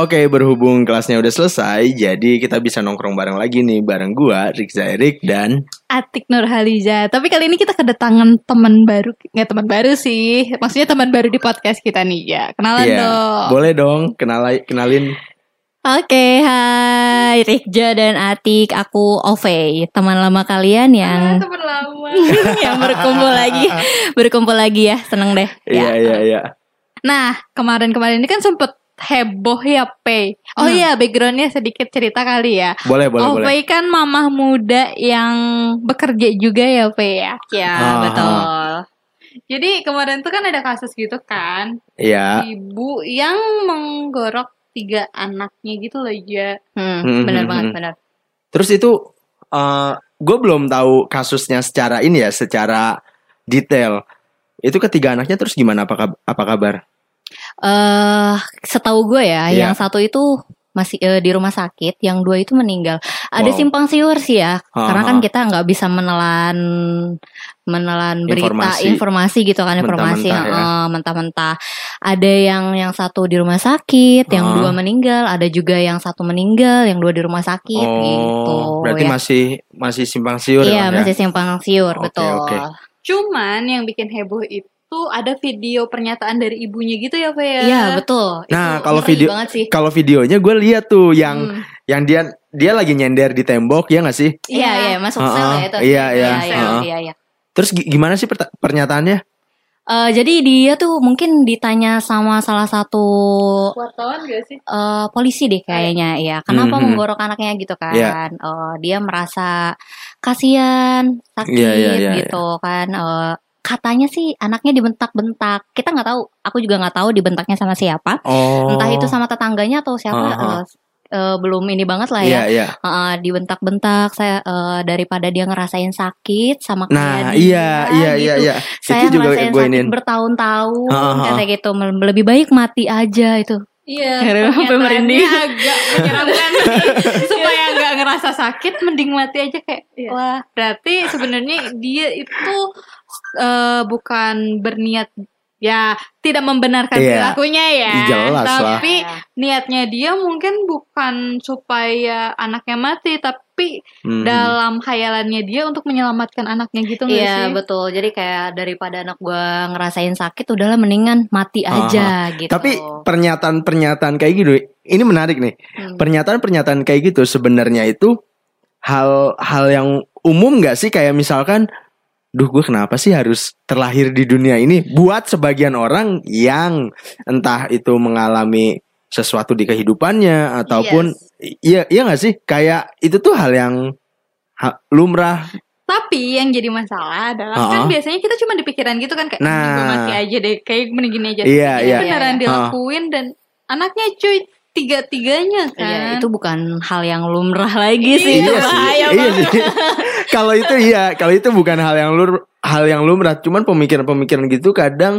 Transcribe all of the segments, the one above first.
Oke, berhubung kelasnya udah selesai, jadi kita bisa nongkrong bareng lagi nih bareng gua, Rizza Erik dan Atik Nurhaliza. Tapi kali ini kita kedatangan teman baru, nggak teman baru sih. Maksudnya teman baru di podcast kita nih ya. Kenalan Iya, dong. Boleh dong, kenalai kenalin. Oke, hai Rikja dan Atik, aku Ove, teman lama kalian Ah, yang teman lama. yang berkumpul lagi, berkumpul lagi ya, seneng deh. Iya, Ya. iya, iya. Nah, kemarin-kemarin ini kan sempet heboh ya, Pei. Oh Hmm. iya, backgroundnya sedikit cerita kali ya. Boleh, boleh, oh, boleh. Pei kan mamah muda yang bekerja juga ya, Pei ya. Ya, Ah. betul. Jadi kemarin tuh kan ada kasus gitu kan. Iya. Ibu yang menggorok tiga anaknya gitu loh, ya. Hmm, benar hmm, banget, hmm. benar. Terus itu eh gue belum tahu kasusnya secara ini ya, secara detail. Itu ketiga anaknya terus gimana apa apa kabar? Eh, setahu gue ya, Iya. yang satu itu masih eh, di rumah sakit, yang dua itu meninggal. Ada Wow. simpang siur sih ya, karena kan kita nggak bisa menelan menelan berita Informasi. informasi, gitu kan informasi Mentah-mentah ya. eh, mentah-mentah. Ada yang yang satu di rumah sakit, yang Ah. dua meninggal, ada juga yang satu meninggal, yang dua di rumah sakit gitu. Oh, berarti ya. masih masih simpang siur Iya, ya? masih simpang siur, Oke, betul. oke. Cuman yang bikin heboh itu ada video pernyataan dari ibunya gitu ya, Pe ya. Iya, betul. Nah, Itu kalau video- banget sih. Kalau videonya gue lihat tuh yang Hmm. yang dia dia lagi nyender di tembok ya nggak sih? Iya, iya, masuk Heeh, sel ya itu. iya, iya, iya, heeh. iya, iya. Terus gi- gimana sih pernyataannya? Eh, jadi dia tuh mungkin ditanya sama salah satu Wartawan gak sih? eh, polisi deh kayaknya ya kenapa Mhm. menggorok anaknya gitu kan Iya. Eh, dia merasa kasihan sakit Iya, iya, iya, gitu kan Eh, katanya sih anaknya dibentak-bentak kita nggak tahu aku juga nggak tahu dibentaknya sama siapa Oh. entah itu sama tetangganya atau siapa Aha. eh, eh, belum ini banget lah Iya, ya iya. Eh, dibentak-bentak saya eh, daripada dia ngerasain sakit sama Nah, kayak iya, dia, iya, iya, gitu. iya. saya Itu juga ngerasain gue sakit bertahun-tahun Heeh, kata gitu lebih baik mati aja itu Iya, pernyataannya merinding. agak menyeramkan. Supaya nggak ngerasa sakit, mending mati aja kayak. Iya. Wah, berarti sebenarnya dia itu eh, bukan berniat ya tidak membenarkan Iya. perilakunya ya. Jelas lah. tapi niatnya dia mungkin bukan supaya anaknya mati, tapi Mhm. dalam khayalannya dia untuk menyelamatkan anaknya gitu nggak Iya sih? betul jadi kayak daripada anak gua ngerasain sakit udahlah mendingan mati aja gitu Tapi pernyataan-pernyataan kayak gitu, ini menarik nih. Hmm. Pernyataan-pernyataan kayak gitu sebenarnya itu hal hal yang umum nggak sih kayak misalkan Duh gue kenapa sih harus terlahir di dunia ini Buat sebagian orang yang entah itu mengalami sesuatu di kehidupannya Ataupun Iya iya gak sih Kayak itu tuh hal yang ha- lumrah Tapi yang jadi masalah adalah Uh-uh. kan biasanya kita cuma di pikiran gitu kan kayak Nah. "Mending gua mati aja deh, kayak gini aja. Iya, iya. beneran Iya, iya. dilakuin dan anaknya cuy tiga-tiganya kan. Iya, itu bukan hal yang lumrah lagi sih Iya itu sih, bahaya iya banget sih. Kalau itu iya, kalau itu bukan hal yang lur, hal yang lumrah. Cuman pemikiran-pemikiran gitu kadang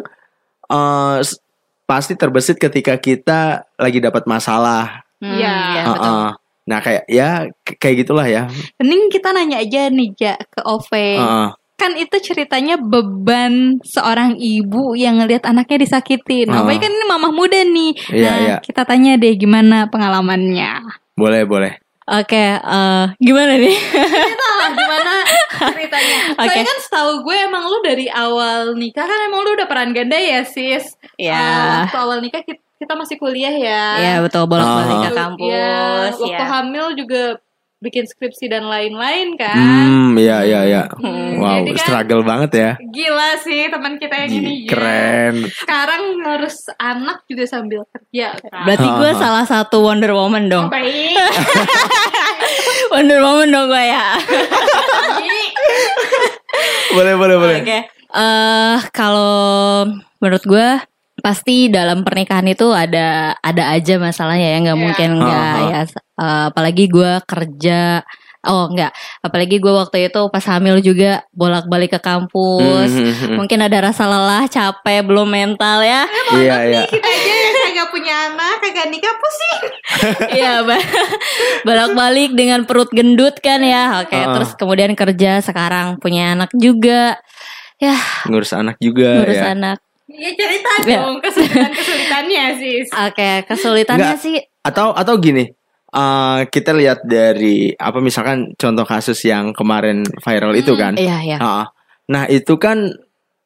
eh, s- pasti terbesit ketika kita lagi dapat masalah. Hmm, Iya. iya, Heeh. betul. Nah kayak ya kayak gitulah ya. Mending kita nanya aja nih Ja ke Ove. Heeh. Kan itu ceritanya beban seorang ibu yang ngelihat anaknya disakitin. Nah, Uh-uh. Ove kan ini mamah muda nih. Iya, nah, iya. kita tanya deh gimana pengalamannya. Boleh boleh. Oke, eh, gimana nih? Nah, gimana ceritanya? Oke. Soalnya kan setahu gue emang lu dari awal nikah kan emang lu udah peran ganda ya sis. Ya. Ah, waktu awal nikah kita, kita masih kuliah ya. Iya betul bolak-balik Ah. ke Waktu- kampus. ya, waktu ya. hamil juga bikin skripsi dan lain-lain kan. Hmm, iya iya iya. Hmm, Wow, kan struggle banget ya. Gila sih teman kita yang ini. Ya. Keren. Sekarang ngurus anak juga sambil kerja kan. Berarti gue Ah. salah satu Wonder Woman Oh, dong. baik. Wonder Woman dong gue ya. Boleh boleh boleh. Oke. Eh kalau menurut gue pasti dalam pernikahan itu ada ada aja masalahnya ya nggak Iya. mungkin nggak Ah, ah. ya Eh, apalagi gue kerja oh nggak apalagi gue waktu itu pas hamil juga bolak-balik ke kampus Hmm, hmm, mungkin ada rasa lelah capek belum mental ya Iya iya. Kita aja yang kagak punya anak, kagak nikah pusing. Iya, ba- bolak-balik dengan perut gendut kan ya. Oke, Ah. terus kemudian kerja sekarang punya anak juga. Ya, Ngurus anak juga ngurus ya. anak. Ya cerita Ya. dong kesulitan-kesulitannya sis. Oke, kesulitannya Nggak. sih atau atau gini eh, kita lihat dari apa misalkan contoh kasus yang kemarin viral itu kan Iya, iya. Ah, nah itu kan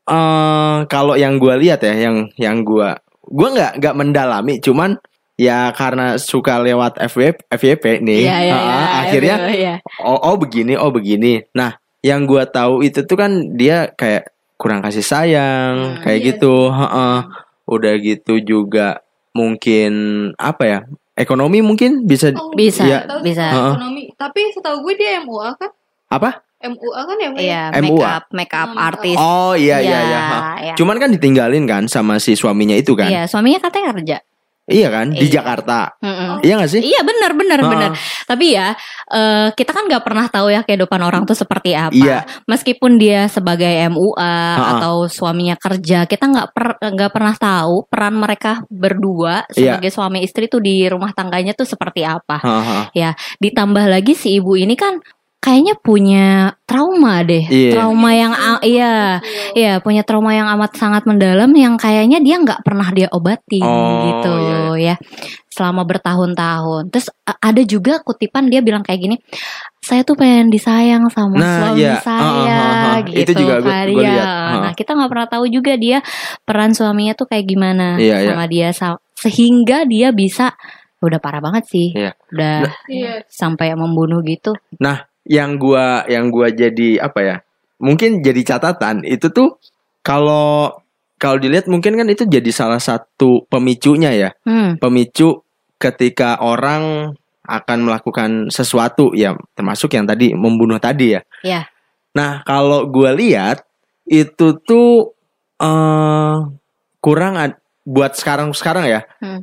eh kalau yang gua lihat ya yang yang gua gua nggak nggak mendalami cuman ya karena suka lewat FYP, FYP nih Iya, iya, ah, iya. akhirnya Iya. oh oh begini oh begini nah yang gua tahu itu tuh kan dia kayak kurang kasih sayang Hmm, kayak iya gitu heeh. udah gitu juga mungkin apa ya ekonomi mungkin bisa Oh, Bisa, tahu bisa. sih, ekonomi. Tapi setahu gue dia MUA kan? apa MUA kan ya? Iya, MUA. make up, make up Hmm. artis. oh iya iya iya ha. iya. cuman kan ditinggalin kan sama si suaminya itu kan Iya, suaminya katanya kerja. Iya kan di Iya. Jakarta Mm-mm. iya gak sih Iya benar benar Ha-ha. benar. Tapi ya eh, kita kan nggak pernah tahu ya kehidupan orang tuh seperti apa. Iya. Meskipun dia sebagai MUA Ha-ha. atau suaminya kerja, kita nggak per- nggak pernah tahu peran mereka berdua Iya. sebagai suami istri tuh di rumah tangganya tuh seperti apa. Ha-ha. Ditambah lagi si ibu ini kan kayaknya punya trauma deh. Iya. Trauma yang a- iya Iya punya trauma yang amat sangat mendalam yang kayaknya dia nggak pernah dia obatin Oh, gitu iya, ya selama bertahun-tahun. Terus a- ada juga kutipan dia bilang kayak gini, saya tuh pengen disayang sama Nah, suami iya. saya Ah, ah, ah, ah. gitu Itu juga gua- kan. gua Iya. lihat. Ah. Nah kita nggak pernah tahu juga dia peran suaminya tuh kayak gimana Iya, iya. sama dia sehingga dia bisa udah parah banget sih, Iya. udah Iya. sampai membunuh gitu. Yang gua yang gua jadi apa ya mungkin jadi catatan itu tuh kalau kalau dilihat mungkin kan itu jadi salah satu pemicunya ya Hmm. pemicu ketika orang akan melakukan sesuatu ya termasuk yang tadi membunuh tadi ya Iya. nah kalau gua lihat itu tuh eh kurang ad- buat sekarang sekarang ya Hmm.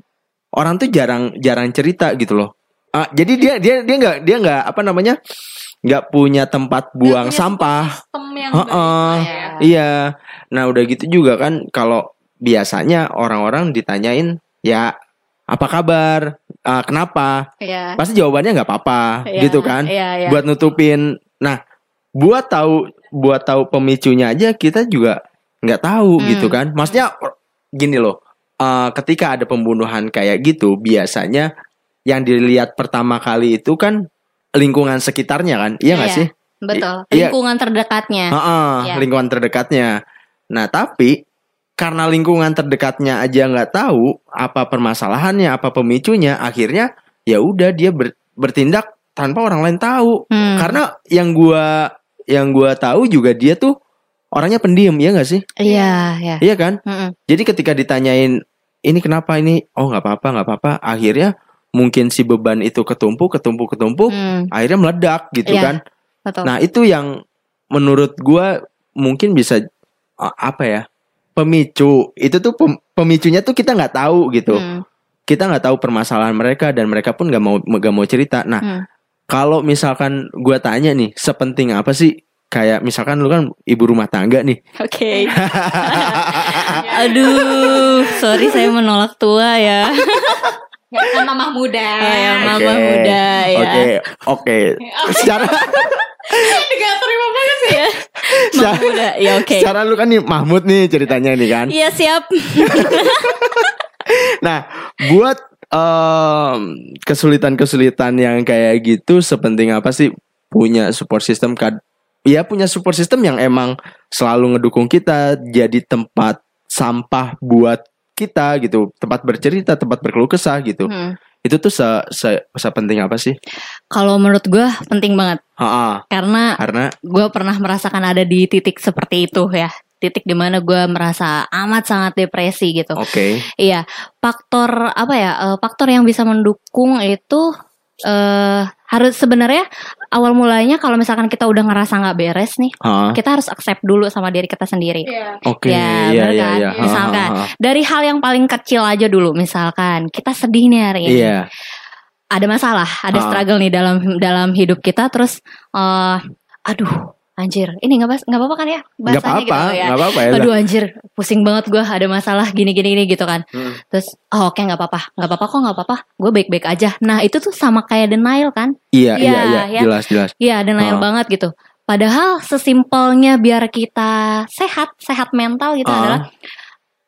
orang tuh jarang jarang cerita gitu loh Ah, jadi dia dia dia nggak dia nggak apa namanya nggak punya tempat buang punya sampah Sistem yang Heeh. baik lah ya. Iya. Nah, udah gitu juga kan kalau biasanya orang-orang ditanyain ya apa kabar? Ah, kenapa? Iya. Pasti jawabannya nggak apa-apa Iya, gitu kan. Iya, iya. Buat nutupin. Nah, buat tahu buat tahu pemicunya aja kita juga nggak tahu Hmm. gitu kan. Maksudnya gini loh. eh, ketika ada pembunuhan kayak gitu biasanya yang dilihat pertama kali itu kan lingkungan sekitarnya kan. Iya nggak Iya. sih? Betul. Iya. Lingkungan terdekatnya. Heeh, Ya. lingkungan terdekatnya. Nah, tapi karena lingkungan terdekatnya aja nggak tahu apa permasalahannya, apa pemicunya, akhirnya ya udah dia ber- bertindak tanpa orang lain tahu. Hmm. Karena yang gua yang gua tahu juga dia tuh orangnya pendiam, ya nggak sih? Iya, iya. Iya kan? Mm-mm. Jadi ketika ditanyain ini kenapa ini, oh nggak apa-apa, nggak apa-apa, akhirnya mungkin si beban itu ketumpuk, ketumpuk, ketumpuk, Hmm, akhirnya meledak gitu Iya. kan? betul. Nah itu yang menurut gua mungkin bisa apa ya pemicu itu tuh pem- pemicunya tuh kita nggak tahu gitu Hmm, kita nggak tahu permasalahan mereka dan mereka pun nggak mau nggak mau cerita nah hmm. kalau misalkan gua tanya nih sepenting apa sih kayak misalkan lu kan ibu rumah tangga nih Oke. Aduh, sorry saya menolak tua ya. Kan mamah muda. Oh ya, mama Oke. muda ya. oke oke secara Nggak terima banget sih. Ya, mama secara, muda. Ya oke. secara lu kan nih Mahmud nih ceritanya nih kan Iya siap. Nah, buat em, kesulitan-kesulitan yang kayak gitu, sepenting apa sih punya support system? Kad ya punya support system yang emang selalu ngedukung kita, jadi tempat sampah buat kita gitu, tempat bercerita, tempat berkeluh kesah gitu. Hmm. Itu tuh se, se sepenting apa sih? Kalau menurut gue penting banget Ha karena karena gue pernah merasakan ada di titik seperti itu ya. Titik di mana gue merasa amat sangat depresi gitu. oke, Iya, faktor apa ya? eh, faktor yang bisa mendukung itu eh harus sebenarnya awal mulanya kalau misalkan kita udah ngerasa nggak beres nih, ha, kita harus accept dulu sama diri kita sendiri. Iya. oke, Ya, iya bener iya kan? iya, Ha, Misalkan. ha, ha. Dari hal yang paling kecil aja dulu, misalkan kita sedih nih hari ini, iya, ada masalah, ada Ah. struggle nih dalam dalam hidup kita, terus, eh aduh, anjir, ini nggak pas- nggak apa-apa kan ya bahasanya apa-apa, gitu ya? nggak apa-apa ya. Aduh anjir, pusing banget gue ada masalah gini-gini gini gitu kan. Hmm. Terus, oh, oke nggak apa-apa, nggak apa-apa kok nggak apa-apa, gue baik-baik aja. Nah itu tuh sama kayak denial kan? Iya iya Iya, iya, ya. jelas jelas. Iya denial Ah. banget gitu. Padahal sesimpelnya biar kita sehat, sehat mental gitu Ah. adalah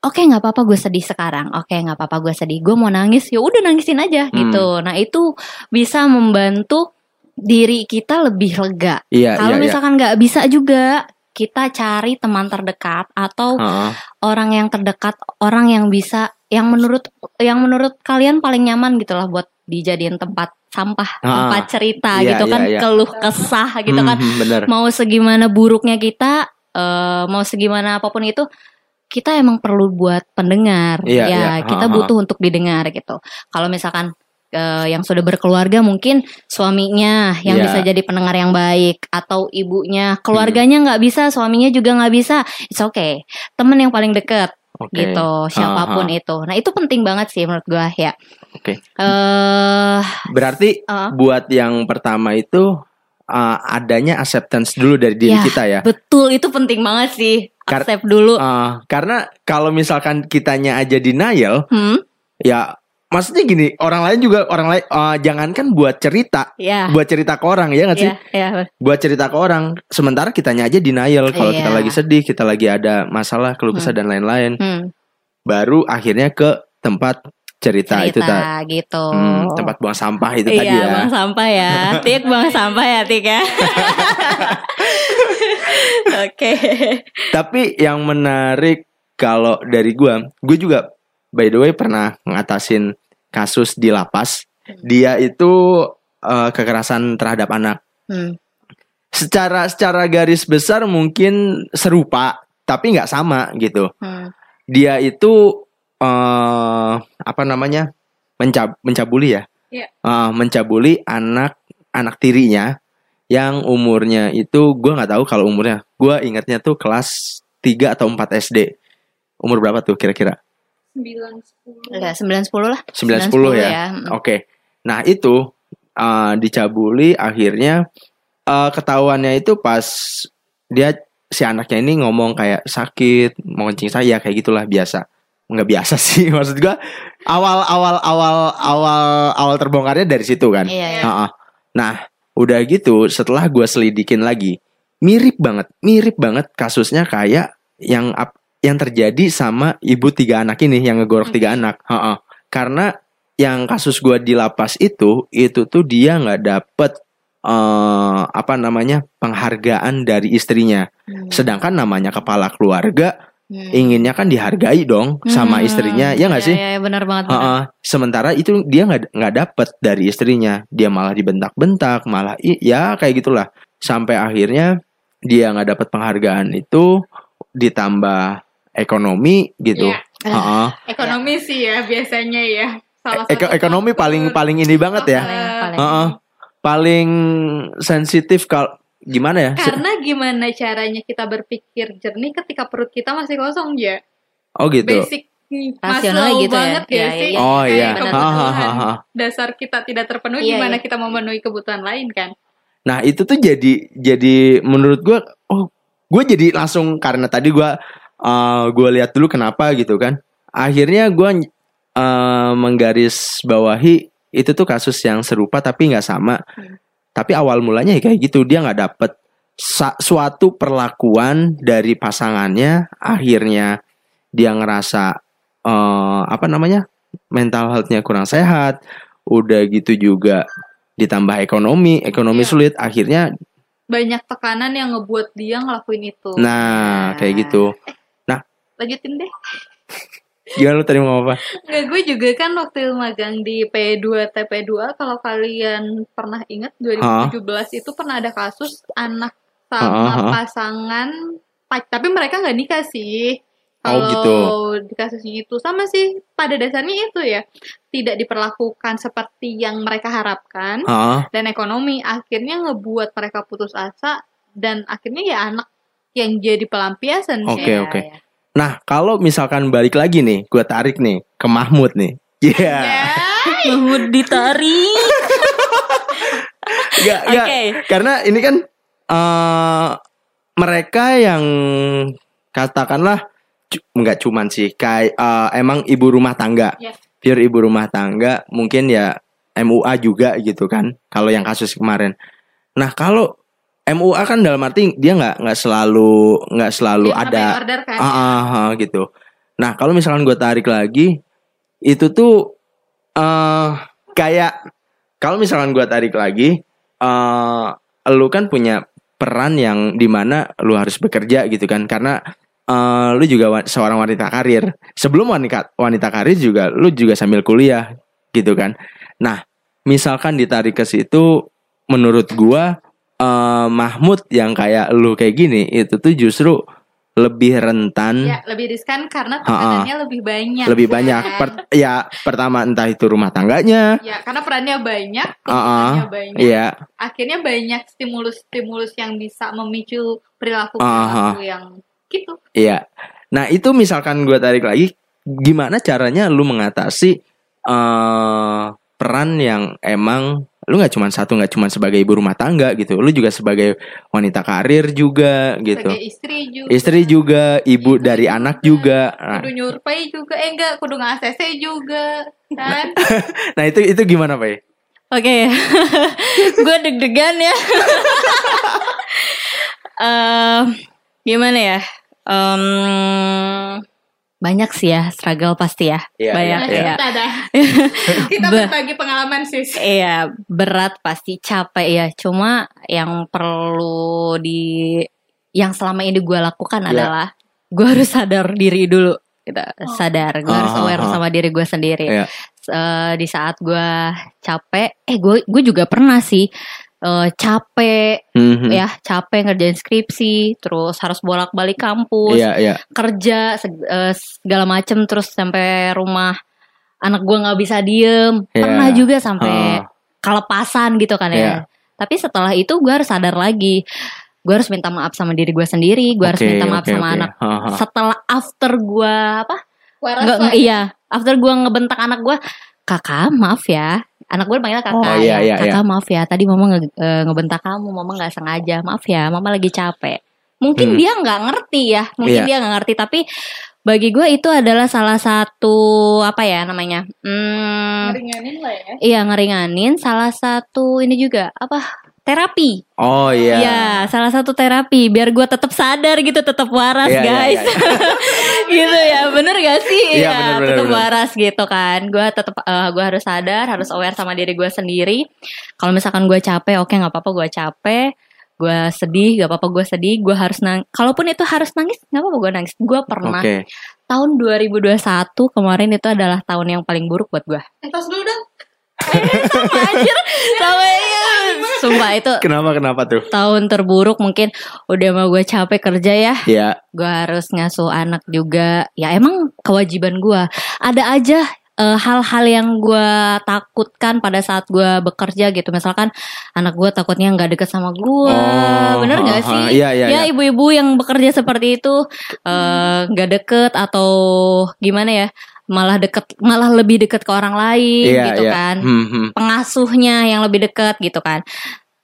oke nggak apa-apa gue sedih sekarang oke nggak apa-apa gue sedih gue mau nangis ya udah nangisin aja Hmm. gitu nah itu bisa membantu diri kita lebih lega Iya, kalau iya, iya. misalkan nggak bisa juga kita cari teman terdekat atau Heeh. orang yang terdekat orang yang bisa yang menurut yang menurut kalian paling nyaman gitu lah buat dijadiin tempat sampah Ah, tempat cerita iya, gitu kan iya, iya. keluh kesah gitu kan Mhm, bener. mau segimana buruknya kita eh, mau segimana apa pun itu kita emang perlu buat pendengar Iya, ya iya. kita ha. butuh untuk didengar gitu kalau misalkan eh, yang sudah berkeluarga mungkin suaminya yang Iya. bisa jadi pendengar yang baik atau ibunya keluarganya Hmm. nggak bisa suaminya juga nggak bisa it's okay temen yang paling deket Oke. gitu siapa pun Ha, ha. itu nah itu penting banget sih menurut gua ya Oke. eh Berarti eh, buat yang pertama itu uh, adanya acceptance dulu dari diri Ya, kita ya. betul itu penting banget sih Kar- accept dulu Uh, karena kalau misalkan kitanya aja denial, hmm ya maksudnya gini, orang lain juga orang lain uh, jangankan buat cerita, ya buat cerita ke orang ya nggak sih? ya ya Buat cerita ke orang, sementara kitanya aja denial kalau Iya. kita lagi sedih, kita lagi ada masalah, keluh kesah dan lain-lain. hmm, Baru akhirnya ke tempat cerita, itu cerita tak gitu. Hmm, tempat buang sampah itu iya tadi ya. buang sampah ya. Tik buang sampah ya tik ya. Oke. Tapi yang menarik kalau dari gua, gue juga by the way pernah ngatasin kasus di lapas. Dia itu eh, kekerasan terhadap anak. hmm. Secara secara garis besar mungkin serupa, tapi nggak sama gitu. Hmm. Dia itu eh apa namanya mencab mencabuli ya? Iya. Eh, mencabuli anak anak tirinya yang umurnya itu gua nggak tahu kalau umurnya. Gua ingatnya tuh kelas 3 atau 4 SD. Umur berapa tuh kira-kira? 9 10. Enggak, 9 10 lah 9 10 ya. Hmm. Oke. Nah, itu uh, dicabuli akhirnya uh, ketahuannya itu pas dia si anaknya ini ngomong kayak sakit, mau kencing saya kayak gitulah biasa. Nggak biasa sih maksud gua awal awal awal awal awal terbongkarnya dari situ kan. Iya, iya. Ha-ha. Nah, udah gitu setelah gua selidikin lagi, mirip banget, mirip banget kasusnya kayak yang yang terjadi sama ibu tiga anak ini yang ngegorok tiga anak. Ha-ha. Karena yang kasus gua di lapas itu, itu tuh dia nggak dapet eh apa namanya penghargaan dari istrinya. Hmm. Sedangkan namanya kepala keluarga Hmm. inginnya kan dihargai dong sama Hmm. istrinya, ya nggak Iya, sih? Iya, iya, benar banget. benar. Heeh. Sementara itu dia nggak nggak dapet dari istrinya, dia malah dibentak-bentak, malah ya kayak gitulah. Sampai akhirnya dia nggak dapet penghargaan itu, ditambah ekonomi gitu. Iya. Heeh. Ekonomi sih ya biasanya ya. Salah Eko- satu ekonomi faktor. paling paling ini banget ya, Paling, paling. Heeh. paling sensitif kalau gimana ya? Karena gimana caranya kita berpikir jernih ketika perut kita masih kosong ya. Oh gitu. Basic Maslow gitu ya. banget Iya, ya iya, sih. iya. Oh Kayak iya. dasar kita tidak terpenuhi Iya, gimana iya. kita memenuhi kebutuhan lain kan. Nah itu tuh jadi jadi menurut gua oh gue jadi langsung karena tadi gua uh, gue lihat dulu kenapa gitu kan. Akhirnya gua uh, menggaris bawahi itu tuh kasus yang serupa tapi nggak sama. Hmm. Tapi awal mulanya ya kayak gitu dia nggak dapet suatu perlakuan dari pasangannya. Akhirnya dia ngerasa uh, apa namanya mental healthnya kurang sehat. Udah gitu juga ditambah ekonomi, ekonomi Iya. sulit. Akhirnya Banyak tekanan yang ngebuat dia ngelakuin itu. Nah, kayak gitu. Lanjutin deh. Gimana lu tadi mau apa? Nggak, gue juga kan waktu magang di P2 TP2 kalau kalian pernah ingat 2017 itu pernah ada kasus anak sama ha, ha. pasangan tapi mereka nggak nikah sih. Oh, Kalau gitu. di kasusnya itu sama sih pada dasarnya itu ya tidak diperlakukan seperti yang mereka harapkan Ah, dan ekonomi akhirnya ngebuat mereka putus asa dan akhirnya ya anak yang jadi pelampiasan Oke, sih. oke. Nah, kalau misalkan balik lagi nih, gue tarik nih ke Mahmud nih. Iya. Ya, Mahmud ditarik. Gak, gak. Oke. Karena ini kan eh mereka yang katakanlah cu- nggak cuman sih kayak eh, emang ibu rumah tangga. Ya. Pure ibu rumah tangga, mungkin ya MUA juga gitu kan. Kalau yang kasus kemarin. Nah, kalau MUA kan dalam arti dia nggak nggak selalu nggak selalu yang ada order kan. Ah, ah, ah, gitu. Nah kalau misalkan gue tarik lagi, itu tuh eh kayak kalau misalkan gue tarik lagi, eh lu kan punya peran yang di mana lu harus bekerja gitu kan, karena eh lu juga wa- seorang wanita karir. Sebelum wanita wanita karir juga, lu juga sambil kuliah gitu kan. Nah misalkan ditarik ke situ, menurut gua eh Mahmud yang kayak lu kayak gini itu tuh justru lebih rentan Ya, lebih riskan karena tekanannya lebih banyak. lebih banyak kan? Per- ya pertama entah itu rumah tangganya Ya, karena perannya banyak, Ah, tuntutannya banyak. Iya, Akhirnya banyak stimulus-stimulus yang bisa memicu perilaku Ah, perilaku yang gitu. iya. Nah itu misalkan gue tarik lagi, gimana caranya lu mengatasi eh peran yang emang lu nggak cuma satu, nggak cuma sebagai ibu rumah tangga gitu, lu juga sebagai wanita karir juga gitu, Sebagai istri juga. istri juga, ibu dari anak juga. Nah, Kudu nyurpai juga, eh enggak, kudu nge-ACC juga, kan? nah itu itu gimana pak? Oke, gue deg-degan ya. Eh, gimana ya? Em, banyak sih ya struggle pasti ya. Iya, banyak iya, ya. Kita berbagi pengalaman sis. Iya, berat pasti capek ya. Cuma yang perlu di yang selama ini gue lakukan Iya. adalah gue harus sadar diri dulu. Gitu. Sadar, gue harus Ah, aware ah, ah. sama diri gue sendiri. Iya. Eh, di saat gue capek, eh gue gue juga pernah sih eh, capek Mhm. ya, capek ngerjain skripsi, terus harus bolak-balik kampus, Iya iya. kerja seg- eh, segala macem, terus sampai rumah anak gue nggak bisa diem, Iya. pernah juga sampai Ah. kelepasan gitu kan ya. Iya. Tapi setelah itu gue harus sadar lagi, gue harus minta maaf sama diri gue sendiri, gue harus Oke, minta maaf oke, sama oke. anak. Ha. Setelah after gue apa? Nggak, nggak, iya, after gue ngebentak anak gue, kakak maaf ya. Anak gue panggilnya kakak Oh, iya, ya. iya, kakak maaf ya. Tadi mama nge- eh, ngebentak kamu, mama nggak sengaja. Maaf ya, mama lagi capek. Mungkin Hmm. dia nggak ngerti ya, mungkin Iya. dia nggak ngerti. Tapi bagi gue itu adalah salah satu apa ya namanya? Hmm, Ngeringanin lah ya. iya ngeringanin. Salah satu ini juga apa? Terapi. Oh iya. Iya, salah satu terapi biar gue tetap sadar gitu, tetap waras Iya, iya, guys. iya. gitu ya, bener gak sih? Iya, bener, bener, tetap waras gitu kan. Gue tetap, gue harus sadar, harus aware sama diri gue sendiri. Kalau misalkan gue capek, oke nggak apa-apa gue capek. Gue sedih, gak apa-apa gue sedih. Gue harus nangis. Kalaupun itu harus nangis, nggak apa-apa gue nangis. Gue pernah Oke. tahun 2021 kemarin itu adalah tahun yang paling buruk buat gue. Eh, tos dulu dong. Sama anjir, sama iya. Sumpah itu Kenapa kenapa tuh? tahun terburuk mungkin udah mau gue capek kerja ya Ya. gue harus ngasuh anak juga ya emang kewajiban gue ada aja eh, hal-hal yang gue takutkan pada saat gue bekerja gitu misalkan anak gue takutnya nggak deket sama gue Oh, bener nggak ha, ha. sih Iya, iya, ya iya. ibu-ibu yang bekerja seperti itu eh, nggak deket atau gimana ya malah deket malah lebih deket ke orang lain Iya gitu iya. kan Hmm, hmm. pengasuhnya yang lebih dekat gitu kan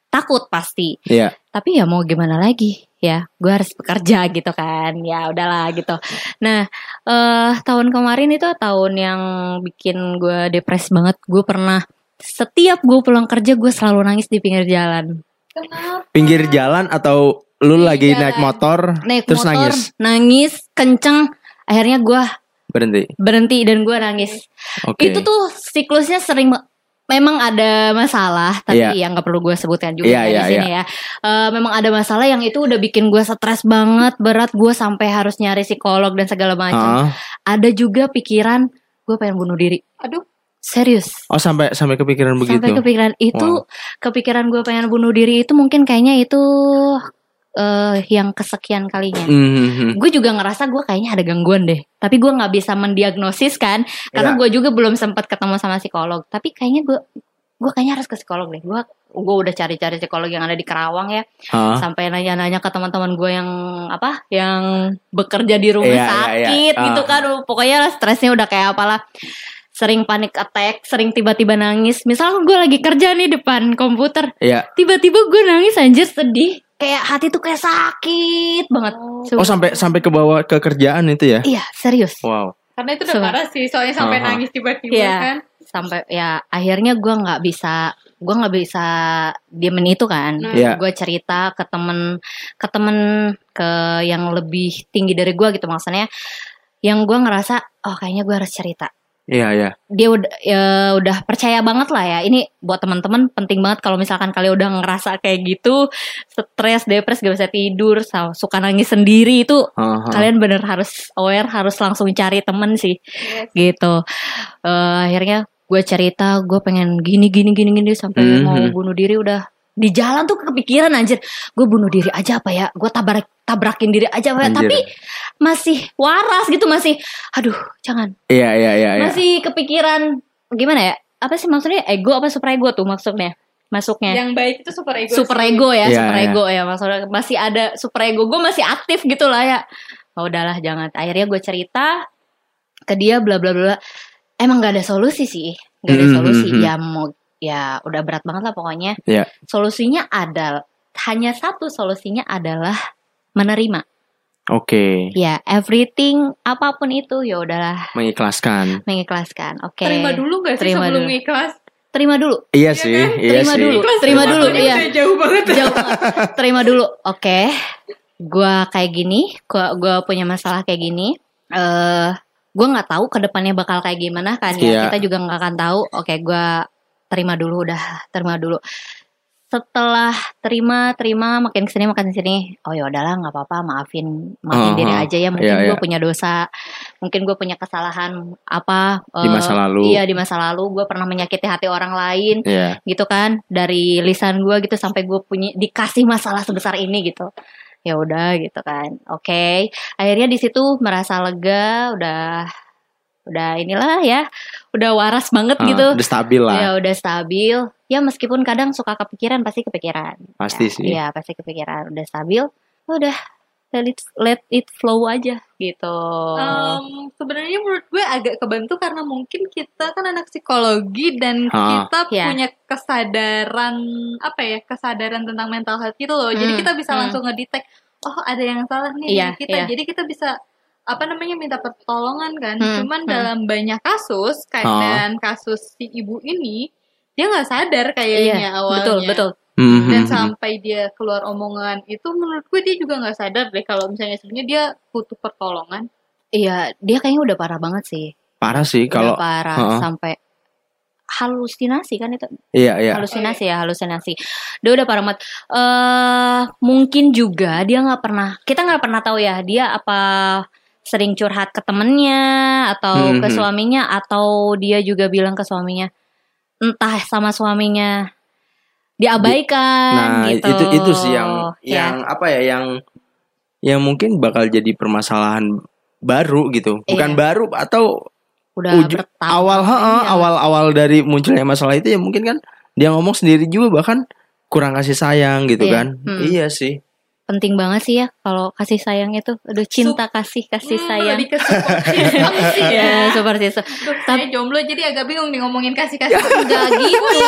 takut pasti Iya. tapi ya mau gimana lagi ya gue harus bekerja gitu kan ya udahlah gitu nah eh tahun kemarin itu tahun yang bikin gue depres banget gue pernah setiap gue pulang kerja gue selalu nangis di pinggir jalan Kenapa? Pinggir jalan atau lu Pinggir lagi jalan. naik motor naik terus motor nangis nangis kenceng akhirnya gue berhenti. berhenti dan gue nangis Oke. itu tuh siklusnya sering memang ada masalah tapi Iya. ya nggak perlu gue sebutkan juga Iya, ya iya, di sini ya Eh, memang ada masalah yang itu udah bikin gue stres banget berat gue sampai harus nyari psikolog dan segala macam Ah. ada juga pikiran gue pengen bunuh diri Aduh, serius Oh sampai sampai kepikiran begitu. sampai kepikiran itu kepikiran gue pengen bunuh diri itu mungkin kayaknya itu eh yang kesekian kalinya Hmm, hmm, hmm. gue juga ngerasa gue kayaknya ada gangguan deh tapi gue nggak bisa mendiagnosis kan karena Iya. gue juga belum sempat ketemu sama psikolog tapi kayaknya gue gue kayaknya harus ke psikolog deh gue gue udah cari-cari psikolog yang ada di Kerawang ya Ah. sampai nanya-nanya ke teman-teman gue yang apa yang bekerja di rumah Iya, iya, iya. sakit gitu Ah. kan pokoknya lah stresnya udah kayak apalah sering panik attack sering tiba-tiba nangis misalnya gue lagi kerja nih depan komputer Iya. tiba-tiba gue nangis anjir sedih kayak hati tuh kayak sakit banget Oh sampai sampai ke bawah ke kerjaan itu ya? iya serius Wow. karena itu udah Coba. parah sih, soalnya sampai Aha. nangis tiba-tiba Iya. kan. sampai ya akhirnya gue nggak bisa gue nggak bisa diemin itu kan Nah. Iya. gue cerita ke temen ke temen ke yang lebih tinggi dari gue gitu maksudnya yang gue ngerasa oh kayaknya gue harus cerita Iya, iya. dia udah ya udah percaya banget lah ya ini buat teman-teman penting banget kalau misalkan kalian udah ngerasa kayak gitu stres depres gak bisa tidur suka nangis sendiri itu Aha. kalian bener harus aware harus langsung cari temen sih Yes. gitu Eh, akhirnya gue cerita gue pengen gini gini gini gini sampai Mhm. mau bunuh diri udah di jalan tuh kepikiran anjir. Gue bunuh diri aja apa ya? Gue tabrak tabrakin diri aja apa ya? Anjir. tapi masih waras gitu masih aduh jangan. Iya, iya, iya, iya. masih kepikiran gimana ya? Apa sih maksudnya? Ego apa super ego tuh maksudnya? Masuknya. Yang baik itu super ego. super sih. ego ya Iya, super iya. ego ya maksudnya masih ada super ego gue masih aktif gitu lah ya. Oh udahlah jangan. Akhirnya gue cerita ke dia bla bla bla. Emang gak ada solusi sih. Gak ada Mhm, solusi. mhm. ya mau ya udah berat banget lah pokoknya Iya. solusinya adalah hanya satu solusinya adalah menerima Oke. ya everything apa pun itu ya udahlah Mengikhlaskan. mengikhlaskan oke Terima dulu gak sih Terima sebelum dulu. ikhlas? terima dulu Iya Iya sih, kan? iya Terima sih. dulu. Ikhlas Terima dulu, iya. jauh banget. jauh banget. terima dulu oke gua kayak gini gua gua punya masalah kayak gini eh gua nggak tahu ke depannya bakal kayak gimana kan ya Iya. kita juga nggak akan tahu oke gua terima dulu udah terima dulu setelah terima terima makin ke sini makin ke sini oh ya udahlah nggak apa-apa maafin maafin Oh, diri oh. aja ya mungkin Iya, gue iya. punya dosa mungkin gue punya kesalahan apa Di masa lalu. iya di masa lalu gue pernah menyakiti hati orang lain Iya. gitu kan dari lisan gue gitu sampai gue punya dikasih masalah sebesar ini gitu ya udah gitu kan oke akhirnya di situ merasa lega udah udah inilah ya udah waras banget Ah, gitu Udah stabil lah. ya udah stabil ya meskipun kadang suka kepikiran pasti kepikiran Pasti ya, sih. iya pasti kepikiran udah stabil udah let it, let it flow aja gitu Em, sebenarnya menurut gue agak kebantu karena mungkin kita kan anak psikologi dan Ha. kita Ya. punya kesadaran apa ya kesadaran tentang mental health gitu loh jadi Hmm, kita bisa hmm. langsung ngedetect oh ada yang salah nih di kita iya. jadi kita bisa apa namanya minta pertolongan kan Hmm, cuman hmm. dalam banyak kasus Ha. dan kasus si ibu ini dia nggak sadar kayaknya iya awalnya betul betul dan mhm. sampai dia keluar omongan itu menurut gue dia juga nggak sadar deh kalau misalnya sebenarnya dia butuh pertolongan iya dia kayaknya udah parah banget sih Parah sih udah kalau parah Ha. sampai halusinasi kan itu iya iya. halusinasi ya halusinasi dia udah parah banget eh mungkin juga dia nggak pernah kita nggak pernah tahu ya dia apa sering curhat ke temennya atau ke Mhm. suaminya atau dia juga bilang ke suaminya entah sama suaminya diabaikan Nah, gitu itu itu sih yang Ya. yang apa ya yang yang mungkin bakal jadi permasalahan baru gitu. Bukan Iya. baru atau udah uju- awal heeh, Iya. awal-awal dari munculnya masalah itu ya mungkin kan dia ngomong sendiri juga bahkan kurang kasih sayang gitu Iya, kan. hmm. Iya sih. Penting banget sih ya kalau kasih sayang itu. Aduh cinta kasih kasih Hmm, sayang. sih. Ya seperti itu Duh, saya jomblo jadi agak bingung nih ngomongin kasih-kasih Gak gitu,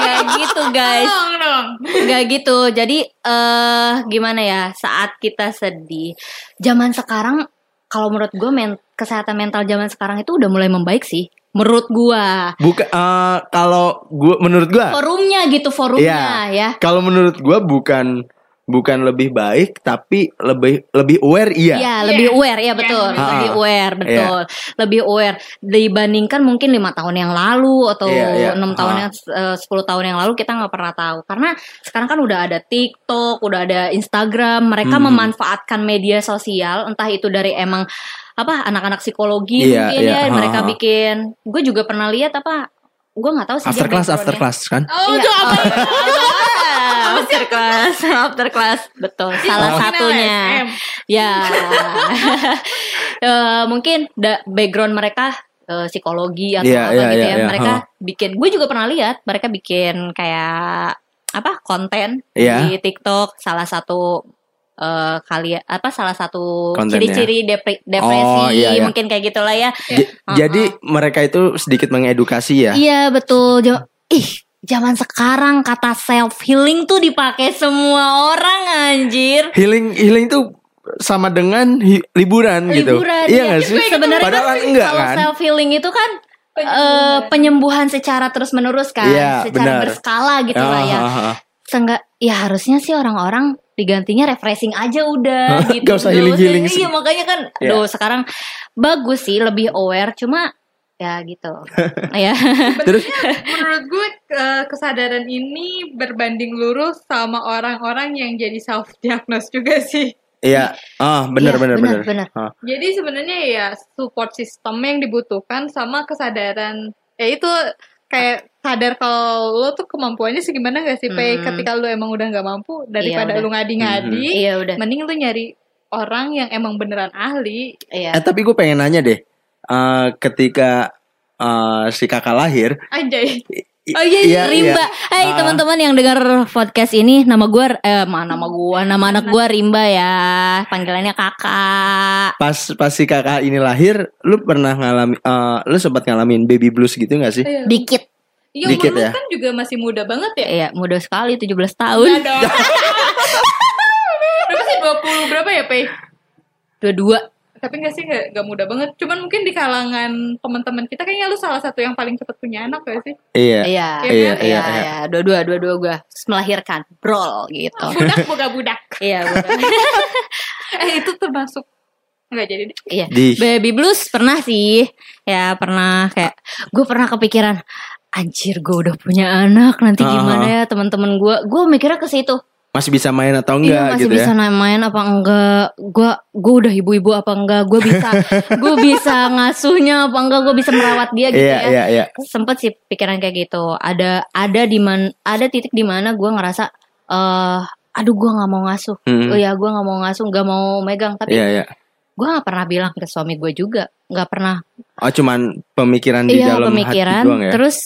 gak gitu guys, Tolong dong. Gak gitu. Jadi eh gimana ya saat kita sedih, zaman sekarang kalau menurut gue men kesehatan mental zaman sekarang itu udah mulai membaik sih. Menurut gua. Bukan eh, kalau gua menurut gua forumnya gitu forumnya ya. kalau menurut gua bukan bukan lebih baik tapi lebih lebih aware iya. Iya, lebih aware ya betul, Iya, lebih Ah, aware betul, lebih aware dibandingkan mungkin lima tahun yang lalu atau Iya, iya. enam tahun Ah. yang eh, sepuluh tahun yang lalu kita nggak pernah tahu karena sekarang kan udah ada TikTok, udah ada Instagram, mereka Mhm. memanfaatkan media sosial entah itu dari emang apa anak-anak psikologi Iya, mungkin iya. ya Ah, mereka bikin, gue juga pernah lihat apa, gue nggak tahu sih After class after class kan. oh Iya. itu apa after class, after class, betul. Salah satunya. Ya, Eh, mungkin da- background mereka eh, psikologi atau Iya, apa iya, gitu iya, ya. iya, Mereka huh. bikin, gue juga pernah lihat mereka bikin kayak apa konten Iya. di TikTok. Salah satu eh, kali apa salah satu ciri-ciri depre- depresi Oh, iya, iya. mungkin kayak gitulah ya. J- Jadi mereka itu sedikit mengedukasi ya. Iya betul. Ja- Ih, zaman sekarang kata self healing tuh dipakai semua orang anjir. Healing healing itu sama dengan hi- liburan, gitu. Liburan, Iya iya. nggak sih? Sebenarnya Padahal kan enggak Kalau kan? self healing itu kan eh, Penyembuhan. penyembuhan secara terus menerus kan, Iya, secara benar. berskala gitu lah ya. Ah, ah, ah. Seenggak, ya harusnya sih orang-orang digantinya refreshing aja udah gitu. Gak usah healing-healing Iya makanya kan, aduh sekarang bagus sih lebih aware, cuma ya gitu. ya. Terus Menurut gue eh, kesadaran ini berbanding lurus sama orang-orang yang jadi self diagnose juga sih. Iya, ah benar Iya, benar benar. benar. Ah, Jadi sebenarnya ya support system yang dibutuhkan sama kesadaran ya itu kayak sadar kalau lo tuh kemampuannya segimana gak sih? Hmm. ketika lo emang udah nggak mampu daripada udah. lo ngadi-ngadi Iya udah. mending lo nyari orang yang emang beneran ahli Iya. Eh tapi gue pengen nanya deh, Eh, ketika eh, si kakak lahir, anjay Oh iya, iya iya, Rimba. Hai Ah. teman-teman yang dengar podcast ini, nama gue eh mana nama gue, nama anak gue Rimba ya. Panggilannya kakak. pas pas si kakak ini lahir, lu pernah ngalami, eh, lu sempat ngalamin baby blues gitu gak sih? Iya. Dikit. Iya, Dikit ya? kan juga masih muda banget ya Iya, muda sekali 17 tahun. Dong berapa sih 20 berapa ya Pe? Dua-dua. Tapi nggak sih nggak nggak mudah banget cuman mungkin di kalangan teman-teman kita kayaknya lu salah satu yang paling cepet punya anak gak sih Iya. Iya, Iya, iya, iya, iya, iya. iya. Dua-dua, dua-dua gue melahirkan. Brol gitu. budak budak budak Iya, budak. eh itu termasuk nggak jadi deh Iya. Di Baby blues pernah sih. Ya pernah kayak gue pernah kepikiran anjir gue udah punya anak nanti Ah. gimana ya teman-teman gue. Gue mikirnya ke situ. Masih bisa main atau Iya enggak masih gitu bisa ya? main apa enggak? Gue gue udah ibu-ibu apa enggak? Gue bisa gue bisa ngasuhnya apa enggak? Gue bisa merawat dia gitu Iya ya. iya iya. Sempet sih pikiran kayak gitu. Ada ada di man ada titik di mana gue ngerasa eh aduh gue nggak mau ngasuh. Hmm. Oh ya gue nggak mau ngasuh, nggak mau megang. Tapi Iya iya. gue nggak pernah bilang ke suami gue juga, nggak pernah. Oh cuman pemikiran di iya dalam pemikiran. hati doang ya? Terus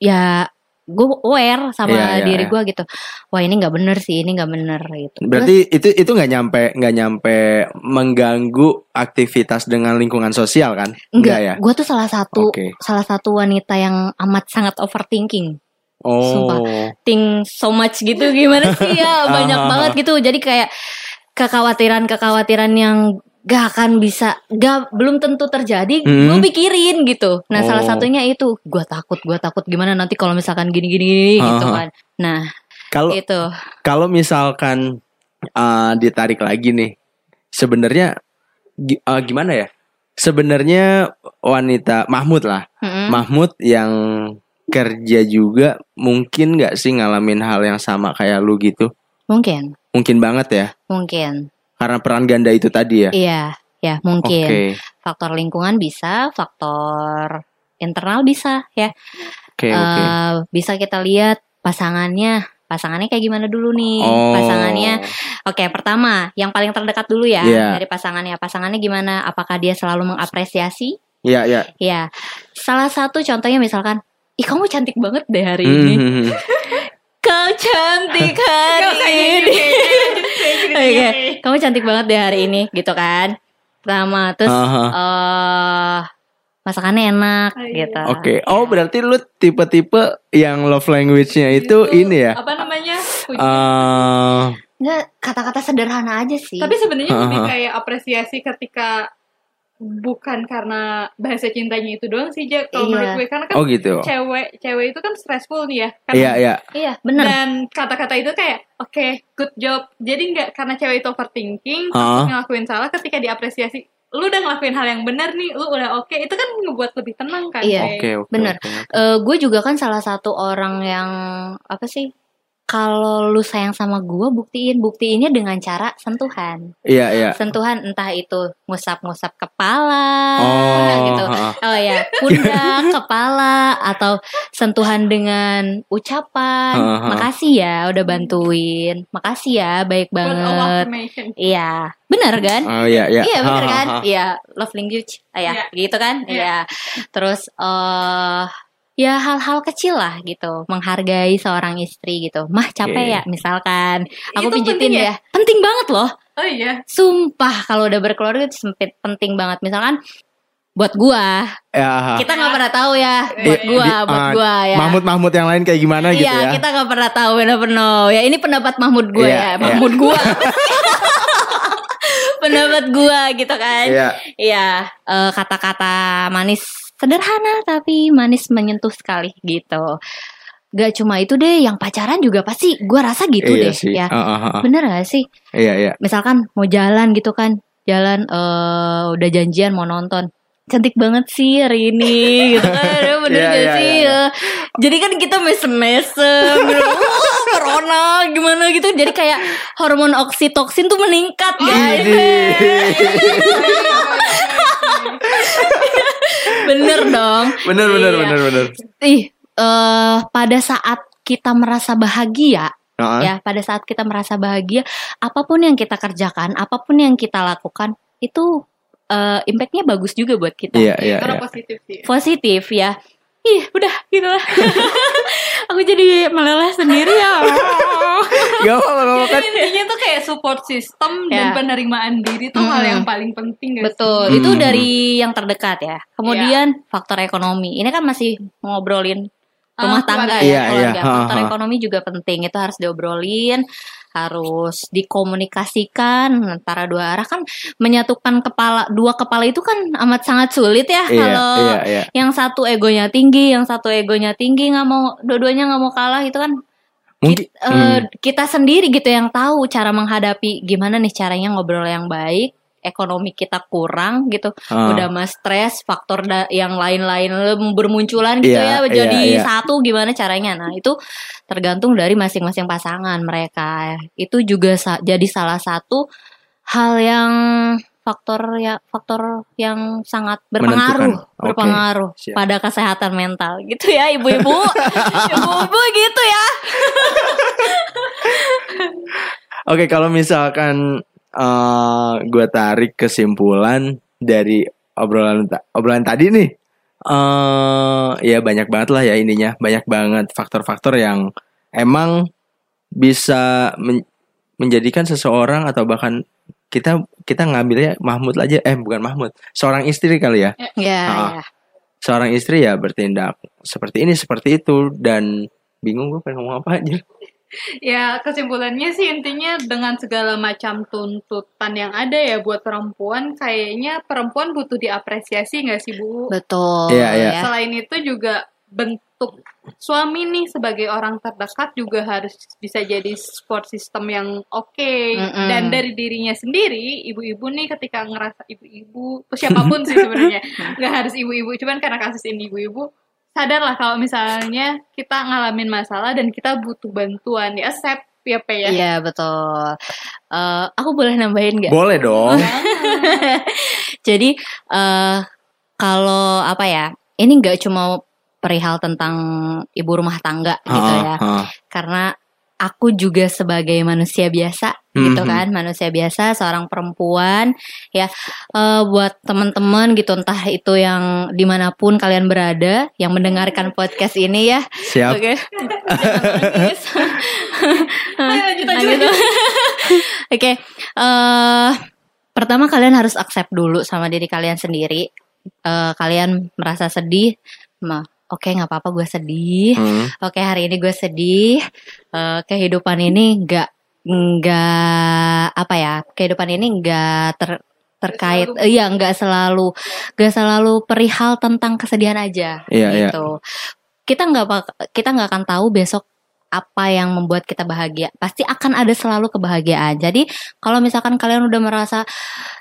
ya gue aware sama Iya, iya, diri iya. gue gitu. Wah ini nggak bener sih, ini nggak bener gitu. Berarti itu itu nggak nyampe nggak nyampe mengganggu aktivitas dengan lingkungan sosial kan? Enggak, ya. gue tuh salah satu Oke. salah satu wanita yang amat sangat overthinking. Oh. Sumpah. Think so much gitu gimana sih ya banyak Ah. banget gitu. Jadi kayak kekhawatiran-kekhawatiran yang gak akan bisa gak belum tentu terjadi Hmm. gue pikirin gitu nah salah Oh. satunya itu gue takut gue takut gimana nanti kalau misalkan gini gini gini gitu kan nah Kalau itu kalau misalkan uh, ditarik lagi nih, sebenarnya uh, gimana ya? Sebenarnya wanita Mahmud lah, Mm-mm. Mahmud yang kerja juga mungkin nggak sih ngalamin hal yang sama kayak lu gitu? mungkin Mungkin banget ya, mungkin karena peran ganda itu tadi ya. iya ya mungkin faktor lingkungan bisa faktor internal bisa ya oke, oke. Eh, bisa kita lihat pasangannya pasangannya kayak gimana dulu nih Oh. pasangannya Oke, pertama, yang paling terdekat dulu ya Iya. dari pasangannya. Pasangannya gimana? Apakah dia selalu mengapresiasi? Iya, iya. Ya, salah satu contohnya misalkan, ih kamu cantik banget deh hari ini. Mhm. Kau cantik hari Gak usah ini. Gitu, Oke, lanjut. kamu cantik banget deh hari ini, gitu kan? Pertama, terus Aha. eh masakannya enak, Oh, iya. gitu. Oke. Oh, berarti lu tipe-tipe yang love language-nya itu, ini ya? apa namanya Puji. Eh, Nggak, kata-kata sederhana aja sih. tapi sebenarnya lebih Aha. kayak apresiasi ketika bukan karena bahasa cintanya itu doang sih Jak kalau Iya. menurut gue karena kan oh gitu. cewek cewek itu kan stressful nih ya kan Iya, iya. iya, bener. dan kata-kata itu kayak oke good job jadi nggak karena cewek itu overthinking Ah. ngelakuin salah ketika diapresiasi lu udah ngelakuin hal yang benar nih lu udah oke itu kan ngebuat lebih tenang kan Iya. Oke, oke. Bener. oke, oke. Eh, gue juga kan salah satu orang yang apa sih? Kalau lu sayang sama gue, buktiin, buktiinnya dengan cara sentuhan, Iya, iya. sentuhan entah itu ngusap-ngusap kepala, Oh, gitu. ha-ha. Oh ya, pundak, kepala, atau sentuhan dengan ucapan. Aha. Makasih ya, udah bantuin. Makasih ya, baik banget. Iya, benar kan? Oh iya, iya. Iya ha, kan? Iya, love language. Ah, ya, gitu kan? Iya. Iya. Terus eh ya hal-hal kecil lah gitu, menghargai seorang istri gitu. Mah capek Oke. ya misalkan. Aku Itu pijitin penting ya. ya? Penting banget loh. oh iya Sumpah kalau udah berkeluarga itu sempit penting banget. Misalkan buat gua, Ya, kita nggak pernah tahu ya Iya, buat iya. gua, Di- buat ah, gua ya. Mahmud Mahmud yang lain kayak gimana gitu Iya, ya? kita nggak pernah tahu, bener bener. Ya ini pendapat Mahmud gue Iya, ya, iya. Mahmud gua. pendapat gua gitu kan. Iya. Iya, eh, kata-kata manis sederhana tapi manis menyentuh sekali gitu. gak cuma itu deh yang pacaran juga pasti gue rasa gitu iya deh sih. ya Ah, ah, ah. bener gak sih Iya iya. misalkan mau jalan gitu kan jalan eh udah janjian mau nonton cantik banget sih hari ini gitu kan bener Iya, gak iya, sih iya. Eh, jadi kan kita mesem-mesem gitu "Uh, corona gimana gitu jadi kayak hormon oksitoksin tuh meningkat guys bener dong Bener bener Iya. bener bener. ih eh pada saat kita merasa bahagia Ah, ya pada saat kita merasa bahagia apa pun yang kita kerjakan apa pun yang kita lakukan itu eh, impactnya bagus juga buat kita Iya iya Karena iya. positif sih. positif ya ih udah gitu lah aku jadi meleleh sendiri ya Gak apa-apa gak apa-apa kan. Intinya tuh kayak support system Ya. dan penerimaan diri tuh Mm-mm. hal yang paling penting gak betul Hmm. itu dari yang terdekat ya kemudian faktor ekonomi ini kan masih ngobrolin rumah Ah, tangga keluarga. ya Iya, iya. keluarga Ha, faktor ha. ekonomi juga penting itu harus diobrolin harus dikomunikasikan antara dua arah kan menyatukan kepala dua kepala itu kan amat sangat sulit ya Iya kalau iya iya. yang satu egonya tinggi yang satu egonya tinggi nggak mau dua-duanya nggak mau kalah itu kan Mungkin. Kit- eh, kita sendiri gitu yang tahu cara menghadapi gimana nih caranya ngobrol yang baik ekonomi kita kurang gitu Ah. udah mah stres faktor da- yang lain-lain bermunculan gitu Iya, ya jadi iya, iya. satu gimana caranya nah itu tergantung dari masing-masing pasangan mereka itu juga sa- jadi salah satu hal yang faktor ya faktor yang sangat berpengaruh Menentukan. Berpengaruh siap. pada kesehatan mental gitu ya ibu-ibu ibu-ibu gitu ya Oke kalau misalkan eh gue tarik kesimpulan dari obrolan obrolan tadi nih, eh ya banyak banget lah ya ininya, banyak banget faktor-faktor yang emang bisa men- menjadikan seseorang atau bahkan kita kita ngambilnya Mahmud aja, eh bukan Mahmud, seorang istri kali ya, ya, Ah. ya. seorang istri ya bertindak seperti ini seperti itu dan bingung gue pengen ngomong apa aja. Ya kesimpulannya sih intinya dengan segala macam tuntutan yang ada ya buat perempuan kayaknya perempuan butuh diapresiasi nggak sih Bu? betul Iya, iya. ya. Selain itu juga bentuk suami nih sebagai orang terdekat juga harus bisa jadi support system yang oke Mm-mm. dan dari dirinya sendiri ibu-ibu nih ketika ngerasa ibu-ibu siapa pun sih sebenarnya nggak harus ibu-ibu cuman karena kasus ini ibu-ibu sadarlah kalau misalnya kita ngalamin masalah dan kita butuh bantuan ya accept ya Pe ya Iya betul. Eh, aku boleh nambahin nggak? Boleh dong. Jadi eh kalau apa ya? Ini nggak cuma perihal tentang ibu rumah tangga gitu Ah, ya. ah. Karena aku juga sebagai manusia biasa gitu Mhm. kan, manusia biasa, seorang perempuan ya. eh, buat teman-teman gitu, entah itu yang di mana pun kalian berada, yang mendengarkan podcast ini ya. Siap. Oke. Ayo, lanjut, Nah, gitu. Oke, eh pertama kalian harus accept dulu sama diri kalian sendiri. Eh, kalian merasa sedih, mah oke nggak apa-apa gue sedih. Hmm. Oke hari ini gue sedih. Eh, kehidupan ini nggak nggak apa ya? Kehidupan ini nggak ter terkait selalu. iya nggak selalu nggak selalu perihal tentang kesedihan aja Iya, iya. gitu kita nggak kita nggak akan tahu besok apa yang membuat kita bahagia pasti akan ada selalu kebahagiaan jadi kalau misalkan kalian udah merasa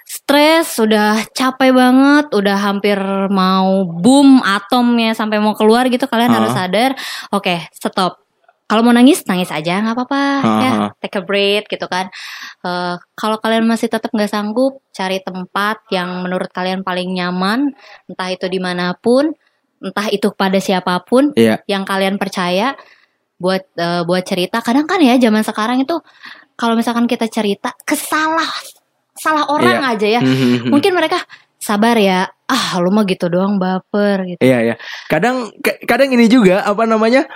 stres sudah capek banget udah hampir mau boom atomnya sampai mau keluar gitu kalian Ah. harus sadar oke stop kalau mau nangis nangis aja nggak apa-apa Ah, ya ah. take a break gitu kan Eh, kalau kalian masih tetap nggak sanggup cari tempat yang menurut kalian paling nyaman entah itu di mana pun entah itu pada siapa pun Iya. yang kalian percaya buat eh, buat cerita kadang kan ya zaman sekarang itu kalau misalkan kita cerita kesalah salah orang Iya. aja ya Mhm. mungkin mereka sabar ya ah lu mah gitu doang baper gitu Iya ya. Kadang ka- kadang ini juga apa namanya?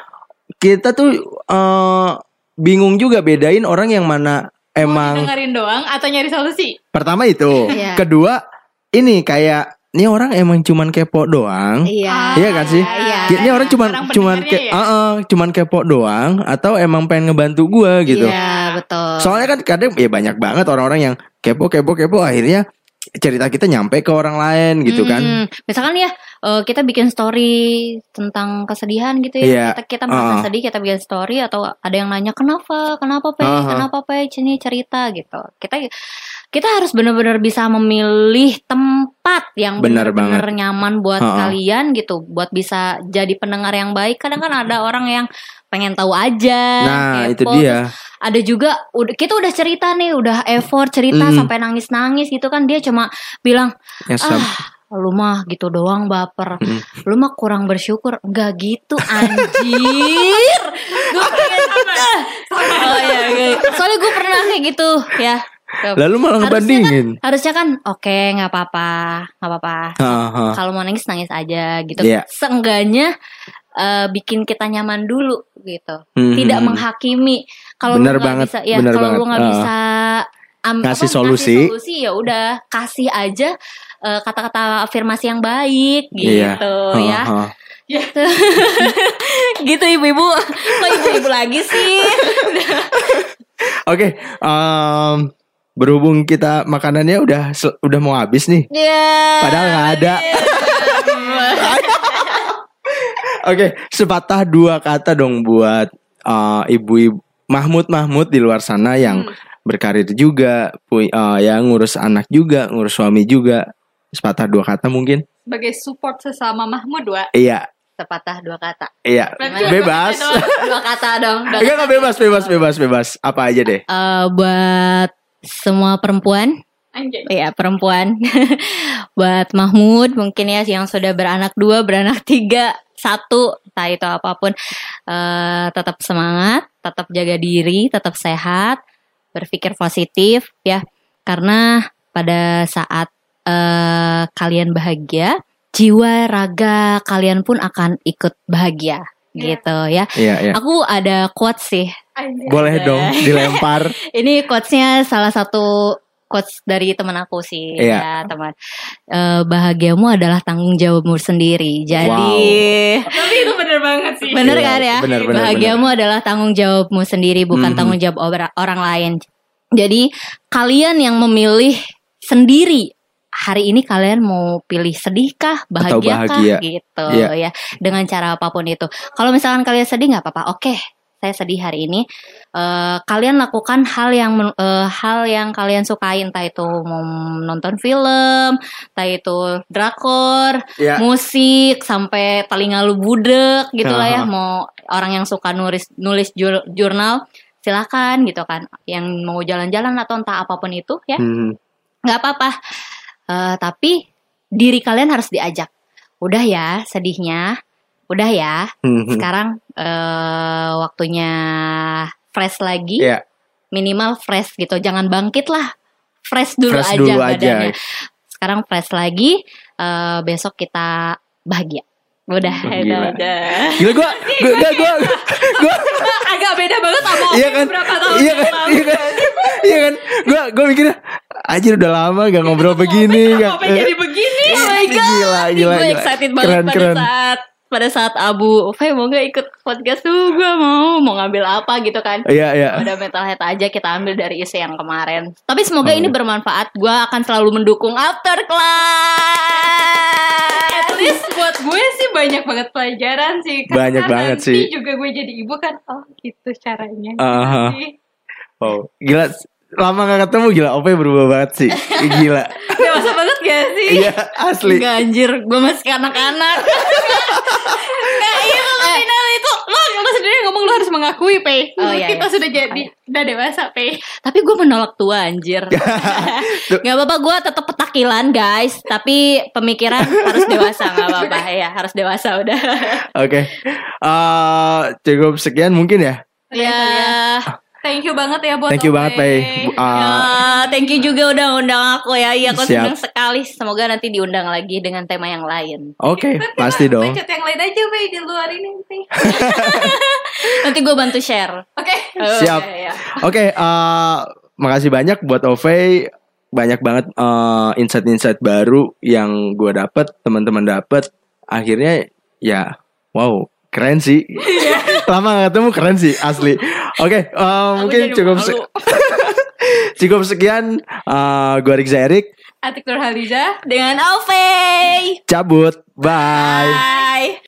Kita tuh eh, bingung juga bedain orang yang mana Mau emang dengerin doang atau nyari solusi pertama itu. Iya. Kedua ini kayak ini orang emang cuman kepo doang. iya Iya kan sih? iya Ini orang cuman Orang cuman ke, ya? uh-uh, cuman kepo doang atau emang pengen ngebantu gua gitu. iya betul Soalnya kan kadang ya banyak banget orang-orang yang kepo kepo kepo akhirnya cerita kita nyampe ke orang lain gitu kan. Mm, Misalkan ya, eh, kita bikin story tentang kesedihan gitu ya. Iya. Kita kita merasa Uh-uh. sedih, kita bikin story atau ada yang nanya kenapa, kenapa pe, Uh-huh. kenapa pe, sini cerita gitu. Kita kita harus benar-benar bisa memilih tempat yang Benar benar-benar nyaman buat Uh-uh. kalian gitu, buat bisa jadi pendengar yang baik. Kadang kan ada orang yang pengen tahu aja. Nah, itu kepo. dia. Ada juga udah kita udah cerita nih, udah effort cerita Mm. sampai nangis-nangis gitu kan dia cuma bilang sam- ah lu mah gitu doang baper Mm. lu mah kurang bersyukur enggak gitu anjir gue pengen oh iya, iya. soalnya gue pernah kayak gitu ya Lalu malah Harusnya ngebandingin. harusnya kan oke nggak apa-apa nggak apa-apa kalau mau nangis nangis aja gitu Iya. seenggaknya eh, bikin kita nyaman dulu gitu Hmm, tidak menghakimi kalau lu nggak banget, bisa ya kalau lu banget. nggak Ah. bisa am- Ngasih apa, solusi. ngasih solusi ya udah kasih aja eh, kata-kata afirmasi yang baik Iya. gitu ya Haha. gitu ibu-ibu kok ibu-ibu lagi sih Oke, em, berhubung kita makanannya udah udah mau habis nih. ya Padahal nggak ada. Oke, sepatah dua kata dong buat eh, ibu-ibu Mahmud Mahmud di luar sana yang Hmm. berkarir juga, pu- eh, yang ngurus anak juga, ngurus suami juga. Sepatah dua kata mungkin. Sebagai support sesama Mahmud, Wak. Iya, sepatah dua kata iya. Berarti Bebas. dua kata dua kata dong dua Enggak, enggak bebas, bebas, bebas, bebas. Apa aja deh. Eh, buat semua perempuan Anjay. ya perempuan buat Mahmud mungkin ya yang sudah beranak dua beranak tiga satu entah itu apa pun eh, tetap semangat tetap jaga diri tetap sehat berpikir positif ya karena pada saat eh, kalian bahagia jiwa raga kalian pun akan ikut bahagia Iya. gitu ya Iya, iya. aku ada quotes sih. Boleh dong dilempar. ini quotesnya salah satu quotes dari teman aku sih Iya. ya teman Eh, bahagiamu adalah tanggung jawabmu sendiri jadi Tapi itu bener banget sih. bener Iya, kan ya bener, bener, bahagiamu adalah tanggung jawabmu sendiri bukan Mhm. tanggung jawab ora- orang lain jadi kalian yang memilih sendiri hari ini kalian mau pilih sedihkah bahagia bahagia. gitu Iya. ya. Dengan cara apa pun itu. Kalau misalkan kalian sedih nggak apa-apa. Oke saya sedih hari ini. Eh, kalian lakukan hal yang eh, hal yang kalian sukai entah itu mau nonton film entah itu drakor Iya. musik sampai telinga lu budek gitu lah ya mau orang yang suka nulis nulis jur- jurnal silakan gitu kan. Yang mau jalan-jalan atau entah apa pun itu ya. Hmm. nggak apa-apa Eh, tapi diri kalian harus diajak. Udah ya sedihnya. Udah ya. Hmm. sekarang eh waktunya fresh lagi. Iya. minimal fresh gitu. Jangan bangkit lah. Fresh dulu Fresh aja dulu aja. badannya. Sekarang fresh lagi. Eh besok kita bahagia udah itu gila. aja. Gila gua gua gua gua, gua Agak beda banget sama iya kan? beberapa tahun iya kan? lalu. iya kan? Iya kan? Gua gua mikirnya anjir udah lama gak ngobrol begini gak Kenapa jadi begini? oh my god. gila gila gue gila. excited banget keren pada keren. saat pada saat Abu Fe mau gak ikut podcast tuh gue mau mau ngambil apa gitu kan iya iya udah mental health aja kita ambil dari isu yang kemarin tapi semoga Oh. ini bermanfaat gue akan selalu mendukung after At class least buat gue sih banyak banget pelajaran sih. Karena Banyak banget nanti sih. juga gue jadi ibu kan, oh gitu caranya. Aha. Jadi, oh gila lama gak ketemu gila. Ope berubah banget sih. Gila. Dewasa banget gak sih? iya asli. Enggak anjir, gue masih kanak-kanak. Nah iya lo final itu Lo, lo sendiri ngomong lo harus mengakui Pe. Oh, iya, Kita iya. sudah jadi Udah dewasa Pe. Tapi gue menolak tua anjir. Gak apa-apa gue tetap petakilan guys, tapi pemikiran harus dewasa nggak apa-apa. Ya, harus dewasa udah. oke. Eh, cukup sekian mungkin ya? Ya, Thank you banget ya buat thank you Ope. banget Pe Bu- ya, eh, thank you juga udah undang aku ya. Iya, aku Siap. senang sekali. Semoga nanti diundang lagi dengan tema yang lain. oke Nanti pasti dong Bacot yang lain aja Pe Di luar ini Nanti gue bantu share. Oke Oh, Siap. iya, iya. Oke, eh, makasih banyak buat Ove. Banyak banget eh, insight-insight baru yang gue dapet, teman-teman dapet. Akhirnya ya, wow, keren sih. Lama gak ketemu keren sih, asli. Oke, eh, mungkin cukup se- cukup sekian. Eh, gue Rick Erik. Atik Nurhaliza Dengan Alfie Cabut. Bye. Bye